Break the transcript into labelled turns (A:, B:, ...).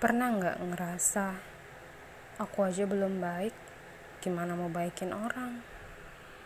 A: Pernah nggak ngerasa aku aja belum baik, gimana mau baikin orang?